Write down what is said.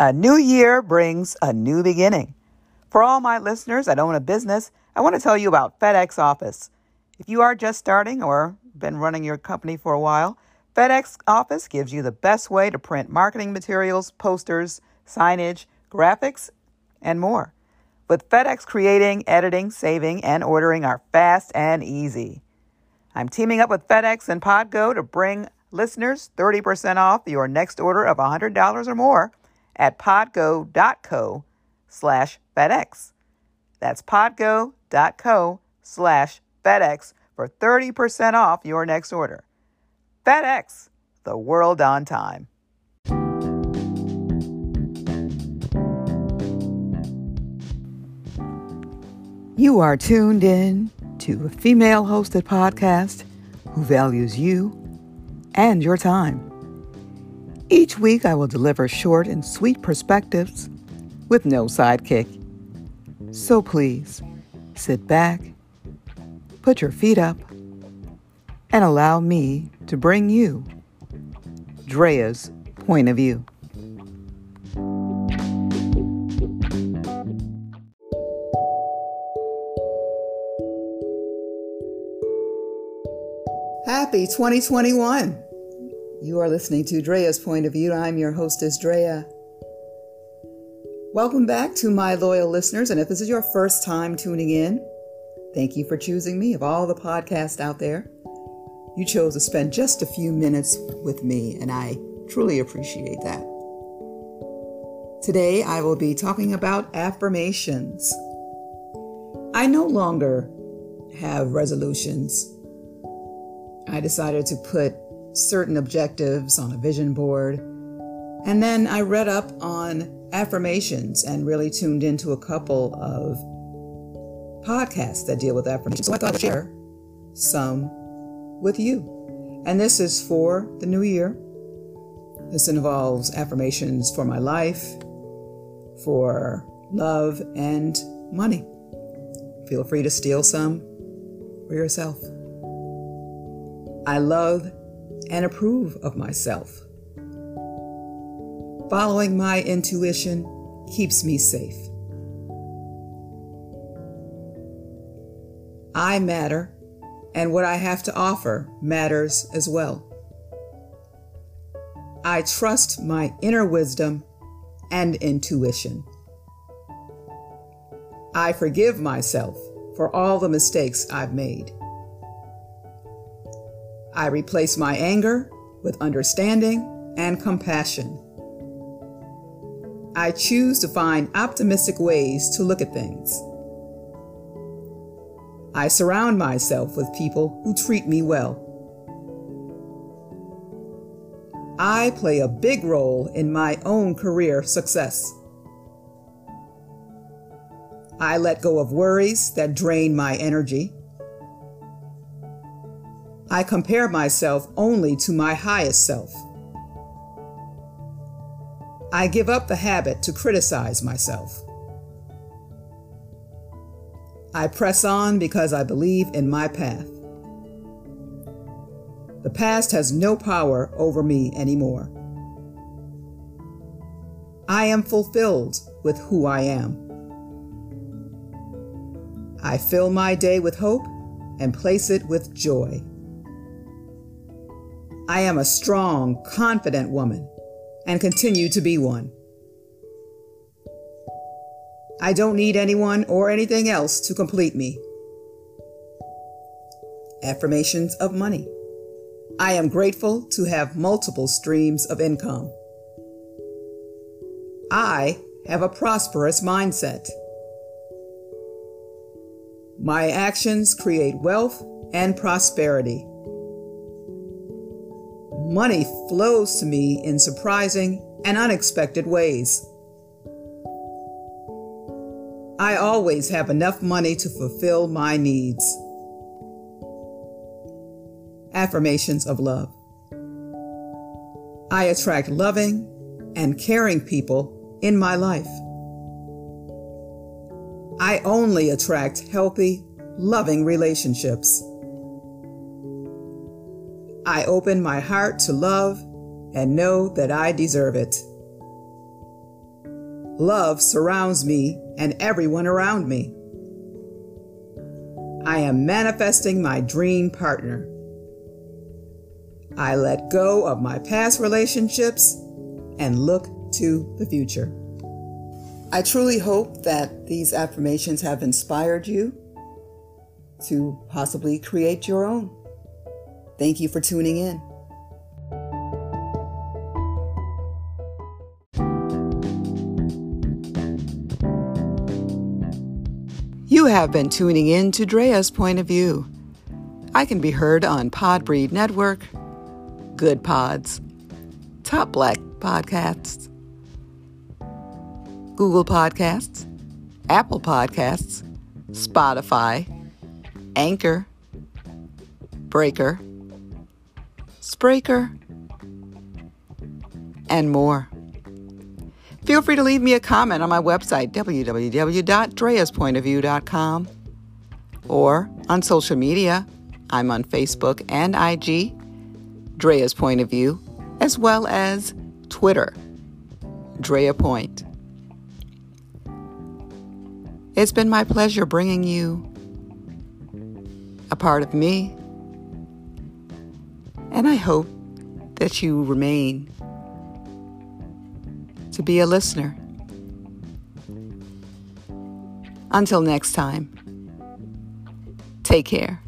A new year brings a new beginning. For all my listeners that own a business, I want to tell you about FedEx Office. If you are just starting or been running your company for a while, FedEx Office gives you the best way to print marketing materials, posters, signage, graphics, and more. With FedEx creating, editing, saving, and ordering are fast and easy. I'm teaming up with FedEx and Podgo to bring listeners 30% off your next order of $100 or more at podgo.co slash FedEx. That's podgo.co slash FedEx for 30% off your next order. FedEx, the world on time. You are tuned in to a female hosted podcast who values you and your time. Each week, I will deliver short and sweet perspectives with no sidekick. So please sit back, put your feet up, and allow me to bring you Drea's point of view. Happy 2021! You are listening to Drea's Point of View. I'm your hostess, Drea. Welcome back to my loyal listeners. And if this is your first time tuning in, thank you for choosing me. Of all the podcasts out there, you chose to spend just a few minutes with me, and I truly appreciate that. Today, I will be talking about affirmations. I no longer have resolutions. I decided to put certain objectives on a vision board. And then I read up on affirmations and really tuned into a couple of podcasts that deal with affirmations. So I thought I'd share some with you. And this is for the new year. This involves affirmations for my life, for love, and money. Feel free to steal some for yourself. I love and approve of myself. Following my intuition keeps me safe. I matter, and what I have to offer matters as well. I trust my inner wisdom and intuition. I forgive myself for all the mistakes I've made. I replace my anger with understanding and compassion. I choose to find optimistic ways to look at things. I surround myself with people who treat me well. I play a big role in my own career success. I let go of worries that drain my energy. I compare myself only to my highest self. I give up the habit to criticize myself. I press on because I believe in my path. The past has no power over me anymore. I am fulfilled with who I am. I fill my day with hope and place it with joy. I am a strong, confident woman and continue to be one. I don't need anyone or anything else to complete me. Affirmations of money. I am grateful to have multiple streams of income. I have a prosperous mindset. My actions create wealth and prosperity. Money flows to me in surprising and unexpected ways. I always have enough money to fulfill my needs. Affirmations of love. I attract loving and caring people in my life. I only attract healthy, loving relationships. I open my heart to love and know that I deserve it. Love surrounds me and everyone around me. I am manifesting my dream partner. I let go of my past relationships and look to the future. I truly hope that these affirmations have inspired you to possibly create your own. Thank you for tuning in. You have been tuning in to Drea's Point of View. I can be heard on Podbreed Network, Good Pods, Top Black Podcasts, Google Podcasts, Apple Podcasts, Spotify, Anchor, Breaker, Spreaker, and more. Feel free to leave me a comment on my website, www.dreaspointofview.com, or on social media. I'm on Facebook and IG, Drea's Point of View, as well as Twitter, Drea Point. It's been my pleasure bringing you a part of me, and I hope that you remain to be a listener. Until next time, take care.